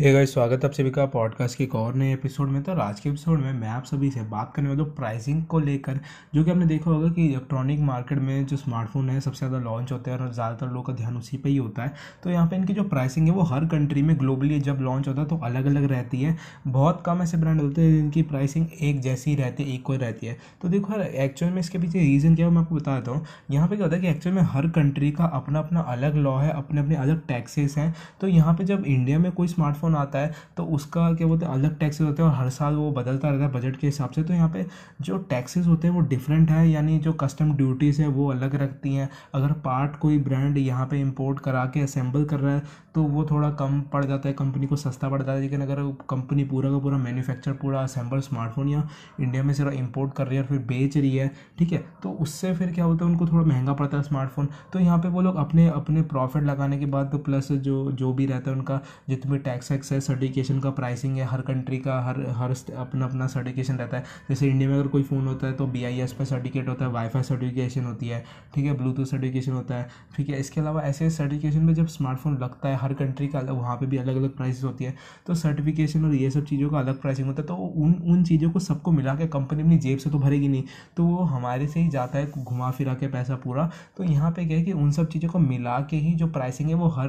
Hey guys स्वागत है आप सभी का पॉडकास्ट के एक और नए एपिसोड में। तो आज के एपिसोड में मैं आप सभी से बात करने वाला हूँ प्राइसिंग को लेकर, जो कि आपने देखा होगा कि इलेक्ट्रॉनिक मार्केट में जो स्मार्टफ़ोन है, सबसे ज़्यादा लॉन्च होते हैं और ज़्यादातर लोगों का ध्यान उसी पर ही होता है। तो यहाँ पे इनकी जो प्राइसिंग है, वो हर कंट्री में ग्लोबली जब लॉन्च होता है तो अलग अलग रहती है। बहुत कम ऐसे ब्रांड होते हैं जिनकी प्राइसिंग एक जैसी रहती है इक्वल रहती है। तो देखो यार एक्चुअल में इसके पीछे रीज़न क्या है मैं आपको बता देता हूँ। यहाँ पे क्या होता है कि एक्चुअल में हर कंट्री का अपना अपना अलग लॉ है अपने अपने अलग टैक्सेस हैं। तो यहाँ पर जब इंडिया में कोई स्मार्टफ़ोन आता है तो उसका क्या बोलते हैं, अलग टैक्सेस होते हैं और हर साल वो बदलता रहता है बजट के हिसाब से। तो यहाँ पे जो टैक्सेस होते हैं वो डिफरेंट है, यानी जो कस्टम ड्यूटीज़ है वो अलग रखती हैं। अगर पार्ट कोई ब्रांड यहाँ पे इंपोर्ट करा के असेंबल कर रहा है तो वो थोड़ा कम पड़ जाता है कंपनी को सस्ता पड़ जाता है। लेकिन अगर कंपनी पूरा का पूरा मैन्युफैक्चर पूरा असेंबल स्मार्टफ़ोन या इंडिया में सिर्फ़ इंपोर्ट कर रही है और फिर बेच रही है, ठीक है? तो उससे फिर क्या होता है, उनको थोड़ा महँगा पड़ता है स्मार्टफ़ोन तो यहाँ पे वो लोग अपने अपने प्रॉफिट लगाने के बाद तो प्लस जो जो भी रहता है उनका, जितने टैक्स वैक्स है सर्टिफिकेशन का प्राइसिंग है, हर कंट्री का, हर हर अपना अपना सर्टिफिकेशन रहता है। जैसे इंडिया में अगर कोई फ़ोन होता है तो बी आई एस पे सर्टिफिकेट होता है वाईफाई सर्टिफिकेशन होती है, ठीक है ब्लूटूथ सर्टिफिकेशन होता है, ठीक है। इसके अलावा ऐसे सर्टिफिकेशन में जब स्मार्टफ़ोन लगता है, हर कंट्री का अलग, वहाँ पर भी अलग अलग प्राइस होती है तो सर्टिफिकेशन और ये सब चीज़ों का अलग प्राइसिंग होता है। तो उन उन चीज़ों को सबको मिला के कंपनी अपनी जेब से तो भरेगी नहीं तो वो हमारे से ही जाता है, घुमा फिरा के पैसा पूरा। तो यहाँ पे क्या है कि उन सब चीज़ों को मिला के ही जो प्राइसिंग है, वो हर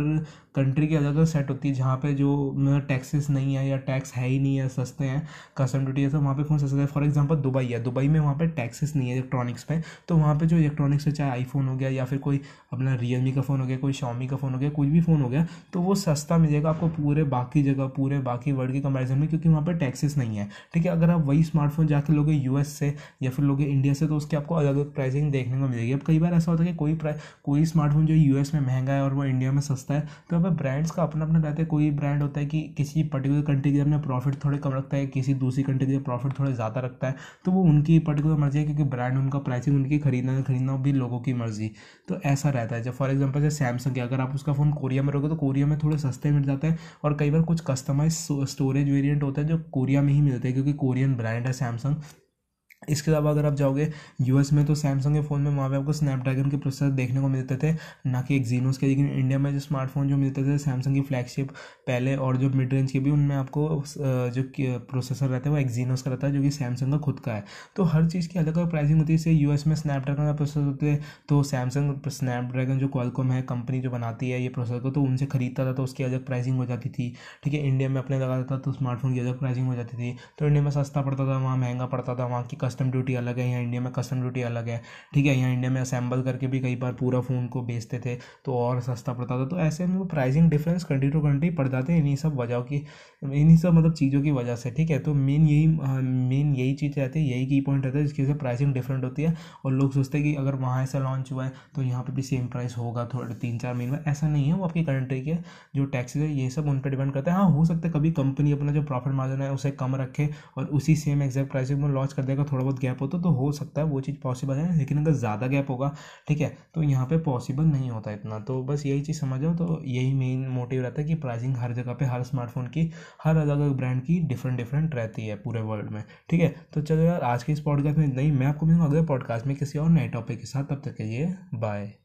कंट्री की अलग अलग सेट होती है, जहाँ पे जो टैक्सेस नहीं है या टैक्स है ही नहीं है, सस्ते हैं कस्टम ड्यूटी है तो वहाँ पे फ़ोन सस्ते फॉर एग्जांपल दुबई है। दुबई में वहाँ पे टैक्सेस नहीं है इलेक्ट्रॉनिक्स पे। तो वहाँ पे जो इलेक्ट्रॉनिक्स है चाहे आईफोन हो गया या फिर कोई अपना रियलमी का फ़ोन हो गया, कोई शॉमी का फ़ोन हो गया, कोई भी फ़ोन हो गया तो वो सस्ता मिलेगा आपको पूरे बाकी जगह, पूरे बाकी वर्ल्ड की कंपेरिजन में, क्योंकि वहाँ पर टैक्सेस नहीं है। ठीक है, अगर आप वही स्मार्टफ़ोन जाकर लोगे यू से या फिर लोगे इंडिया से तो उसकी आपको अलग अलग प्राइसिंग देखने को मिलेगी। अब कई बार ऐसा होता है कि कोई कोई स्मार्टफ़ोन जो यूएस में महँगा है और वो इंडिया में सस्ता है तो अब ब्रांड्स का अपना अपना रहता है। कोई ब्रांड होता है कि किसी पर्टिकुलर कंट्री के अपना प्रॉफिट थोड़े कम रखता है, किसी दूसरी कंट्री के प्रॉफिट थोड़े ज़्यादा रखता है तो वो उनकी पर्टिकुलर मर्ज़ी है क्योंकि ब्रांड उनका प्राइसिंग उनकी खरीदना खरीदना भी लोगों की मर्ज़ी। तो ऐसा रहता है। जब फॉर एग्ज़ाम्पल जैसे सैमसंग है अगर आप उसका फ़ोन कोरिया में रखोगे तो कोरिया में थोड़े सस्ते मिल जाते हैं और कई बार कुछ कस्टमाइज स्टोरेज वेरियंट होता है जो कोरिया में ही मिलते हैं क्योंकि कोरियन ब्रांड है सैमसंग इसके अलावा अगर आप जाओगे यूएस में तो सैमसंग के फ़ोन में वहाँ पे आपको स्नैपड्रैगन के प्रोसेसर देखने को मिलते थे, ना कि एक्जीनोस के, लेकिन इंडिया में जो स्मार्टफ़ोन जो मिलते थे सैमसंग की फ्लैगशिप पहले और जो मिड रेंज के भी, उनमें आपको जो प्रोसेसर रहता है, वो एक्जीनोस का रहता है, जो कि सैमसंग का खुद का है। तो हर चीज़ की अलग अलग प्राइसिंग होती है, जैसे यू में स्नैपड्रैगन का प्रोसेसर होते हैं तो सैमसंग स्नैपड्रैगन जो क्वालकॉम है कंपनी जो बनाती है ये प्रोसेसर को तो उनसे खरीदता था तो उसकी अलग प्राइसिंग हो जाती थी। ठीक है इंडिया में अपने लगाता था तो स्मार्टफ़ोन की अलग प्राइसिंग हो जाती थी। तो इंडिया में सस्ता पड़ता था, वहाँ महँगा पड़ता था, वहाँ की कस्टम ड्यूटी अलग है, यहाँ इंडिया में कस्टम ड्यूटी अलग है। ठीक है, यहाँ इंडिया में असेंबल करके भी कई बार पूरा फ़ोन को बेचते थे तो और सस्ता पड़ता था। तो ऐसे में pricing difference country to country पड़ जाते हैं, इन्हीं सब वजह की, इन्हीं सब मतलब चीज़ों की वजह से। ठीक है तो मेन यही मेन यही चीज़ रहती है, यही की पॉइंट रहता है जिसकी वजह से प्राइसिंग डिफरेंट होती है। और लोग सोचते हैं कि अगर वहाँ ऐसा लॉन्च हुआ है तो यहाँ पर भी सेम प्राइस होगा थोड़े, तीन चार महीने में। ऐसा नहीं है, वो आपकी कंट्री के जो टैक्सेज है, ये सब उन पर डिपेंड करते हैं। हाँ हो सकता है कभी कंपनी अपना जो प्रॉफिट मार्जिन है, उसे कम रखे और उसी सेम एग्जैक्ट प्राइसिंग में लॉन्च कर देगा थोड़ा बहुत गैप होता तो हो सकता है वो चीज़ पॉसिबल है, लेकिन अगर ज़्यादा गैप होगा, ठीक है तो यहाँ पे पॉसिबल नहीं होता इतना। तो बस यही चीज़ समझो तो यही मेन मोटिव रहता है कि प्राइसिंग हर जगह पे, हर स्मार्टफ़ोन की, हर अलग अलग ब्रांड की डिफरेंट डिफरेंट रहती है पूरे वर्ल्ड में, ठीक है? तो चलो यार, आज के इस पॉडकास्ट में नहीं मैं आपको मिलूँगा अगले पॉडकास्ट में किसी और नए टॉपिक के साथ। तब तक के लिए बाय